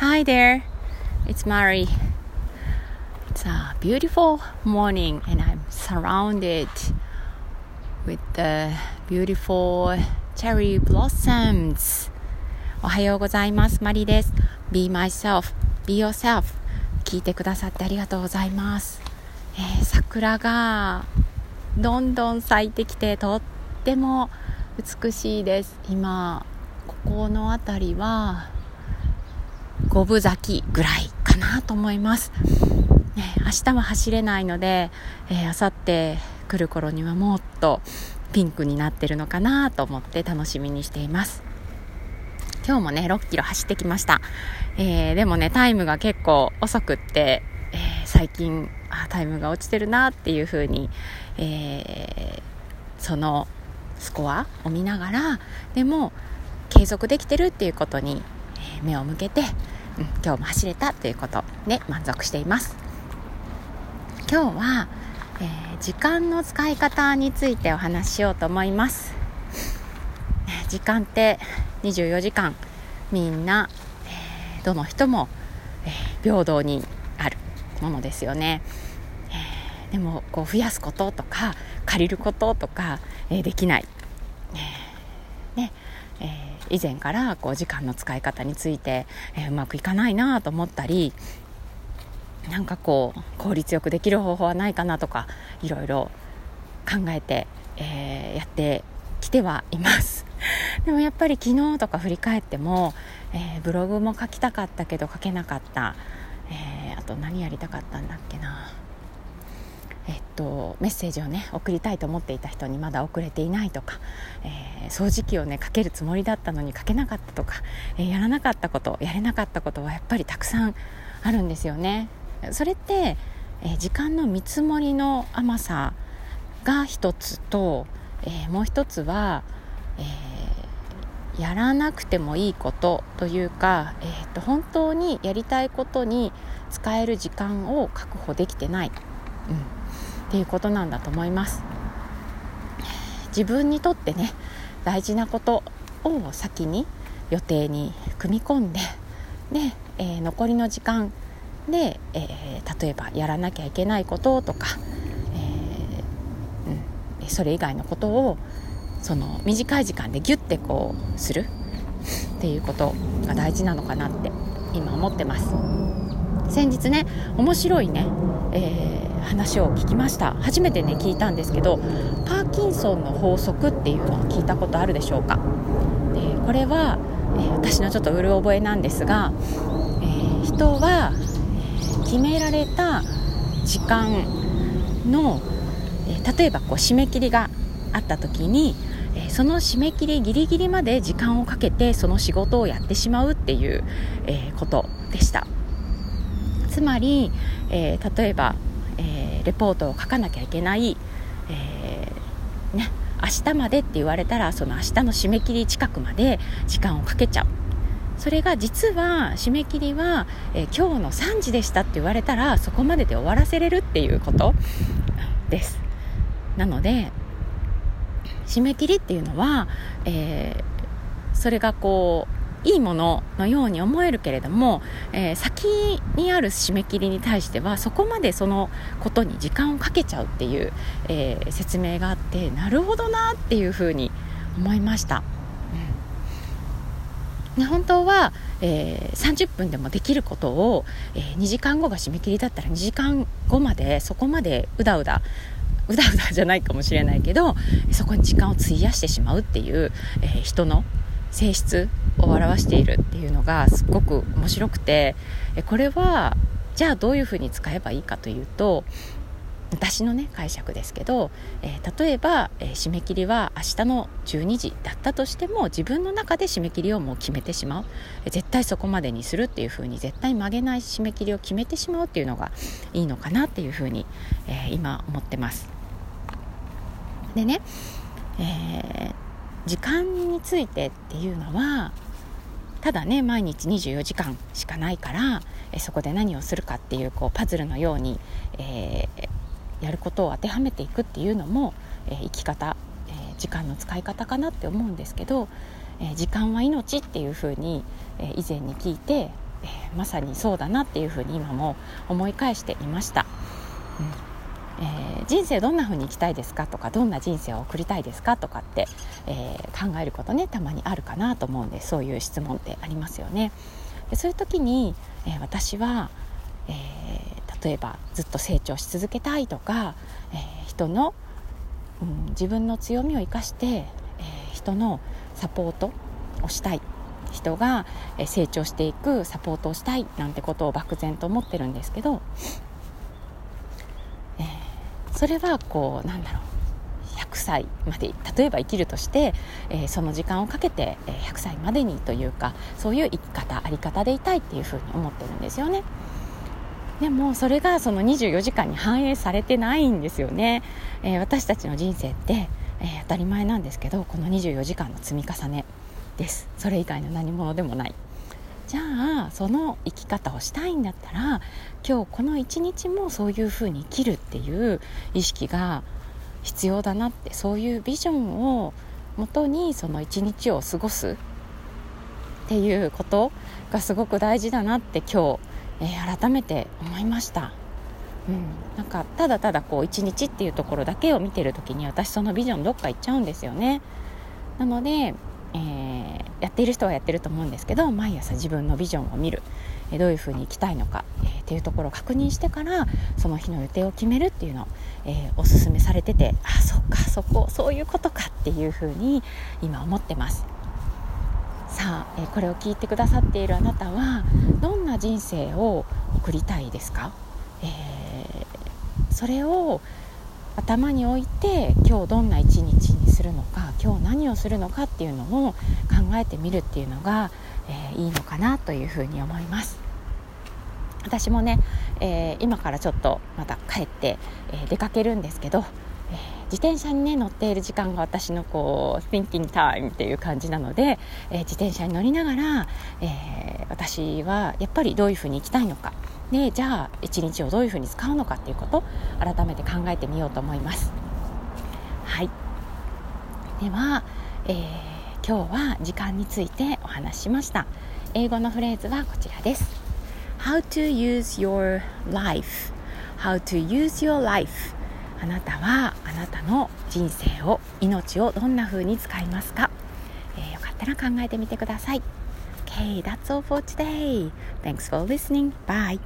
Hi there, it's Mari. It's a beautiful morning, and I'm surrounded with the beautiful cherry blossoms. おはようございます。マリです。Be myself, be yourself. 聞いてくださってありがとうございます。えー、桜がどんどん咲いてきてとっても美しいです今ここの辺りは五分咲きぐらいかなと思います、ね、明日は走れないので、えー、明後日来る頃にはもっとピンクになってるのかなと思って楽しみにしています。今日もね6キロ走ってきました、えー、でもねタイムが結構遅くって、えー、最近あタイムが落ちてるなっていう風に、えー、そのスコアを見ながらでも継続できてるっていうことに、目を向けて、うん、今日も走れたということで満足しています。今日は、えー、時間の使い方についてお話ししようと思います。時間って24時間みんな、えー、どの人も、えー、平等にあるものですよね、えー、でもこう増やすこととか借りることとか、えできない、えねえ以前からこう時間の使い方について、えうまくいかないなと思ったりなんかこう効率よくできる方法はないかなとかいろいろ考えて、えやってきてはいます。でもやっぱり昨日とか振り返っても、えー、ブログも書きたかったけど書けなかった、えー、あと何やりたかったんだっけな。えっと、メッセージをね送りたいと思っていた人にまだ送れていないとか、えー、掃除機をねかけるつもりだったのにかけなかったとか、えー、やらなかったことやれなかったことはやっぱりたくさんあるんですよね。それって、えー、時間の見積もりの甘さが一つと、えもう一つは、えやらなくてもいいことというか、えーと、本当にやりたいことに使える時間を確保できてない。うんっていうことなんだと思います。自分にとってね大事なことを先に予定に組み込んでで、えー、残りの時間で、えー、例えばやらなきゃいけないこととか、えー、うん、それ以外のことをその短い時間でギュッてこうするっていうことが大事なのかなって今思ってます。先日ね面白いね、えー話を聞きました。初めてね聞いたんですけどパーキンソンの法則っていうのを聞いたことあるでしょうか？でこれは、えー、私のちょっとうる覚えなんですが、えー、人は決められた時間の、えー、例えばこう締め切りがあった時にその締め切りギリギリまで時間をかけてその仕事をやってしまうっていう、えことでした。つまり、えー、例えばえー、レポートを書かなきゃいけない、えー、ね、明日までって言われたらその明日の締め切り近くまで時間をかけちゃう。それが実は締め切りは、え、今日の3時でしたって言われたらそこまでで終わらせれるっていうことです。なので締め切りっていうのは、え、それがこういいもののように思えるけれども、えー、先にある締め切りに対してはそこまでそのことに時間をかけちゃうっていう、えー、説明があってなるほどなっていうふうに思いました。うん、本当は、えー、30分でもできることを、えー、2時間後が締め切りだったら2時間後までそこまでうだうだうだうだじゃないかもしれないけどそこに時間を費やしてしまうっていう、えー、人の性質を表しているっていうのがすごく面白くてこれはじゃあどういうふうに使えばいいかというと私のね解釈ですけど、えー、例えば、えー、締め切りは明日の12時だったとしても自分の中で締め切りをもう決めてしまう、絶対そこまでにするっていうふうに絶対曲げない締め切りを決めてしまうっていうのがいいのかなっていうふうに、え今思ってます。でね、え時間についてっていうのはただね毎日24時間しかないからえそこで何をするかっていうこうパズルのように、えー、やることを当てはめていくっていうのも、えー、生き方、えー、時間の使い方かなって思うんですけど、え時間は命っていうふうに、え以前に聞いてえ、まさにそうだなっていうふうに今も思い返していました。うんえー、人生どんな風に生きたいですかとかどんな人生を送りたいですかとかって、えー、考えることねたまにあるかなと思うんでそういう質問ってありますよね。でそういう時に、えー、私は、え例えばずっと成長し続けたいとか、え人の、うん、自分の強みを生かして、え人のサポートをしたい人が成長していくサポートをしたいなんてことを漠然と思ってるんですけどそれはこうなんだろう。100歳まで例えば生きるとして、えー、その時間をかけて、え100歳までにというかそういう生き方あり方でいたいっていうふうに思ってるんですよね。でもそれがその24時間に反映されてないんですよね、えー、私たちの人生って、え、当たり前なんですけどこの24時間の積み重ねです。それ以外の何者でもない。じゃあその生き方をしたいんだったら今日この一日もそういうふうに生きるっていう意識が必要だなってそういうビジョンをもとにその一日を過ごすっていうことがすごく大事だなって今日、えー、改めて思いました。うん、なんかただただこう一日っていうところだけを見てる時に私そのビジョンどっか行っちゃうんですよね。なのでえー、やっている人はやってると思うんですけど毎朝自分のビジョンを見る、えー、どういうふうに生きたいのか、えー、っていうところを確認してからその日の予定を決めるっていうのを、えおすすめされててあそっかそこそういうことかっていうふうに今思ってます。さあ、えこれを聞いてくださっているあなたはどんな人生を送りたいですか、えそれを頭に置いて今日どんな一日するのか今日何をするのかっていうのを考えてみるっていうのが、えー、いいのかなというふうに思います。私もね、えー、今からちょっとまた帰って、えー、出かけるんですけど、え自転車にね乗っている時間が私のこう thinking time っていう感じなので、え自転車に乗りながら、え私はやっぱりどういうふうに行きたいのか。でじゃあ一日をどういうふうに使うのかっていうこと改めて考えてみようと思います。はい。では、え、今日は時間についてお話しました英語のフレーズはこちらです How to use your life How to use your life あなたはあなたの人生を命をどんな風に使いますか、えー、よかったら考えてみてください OK, that's all for today Thanks for listening, bye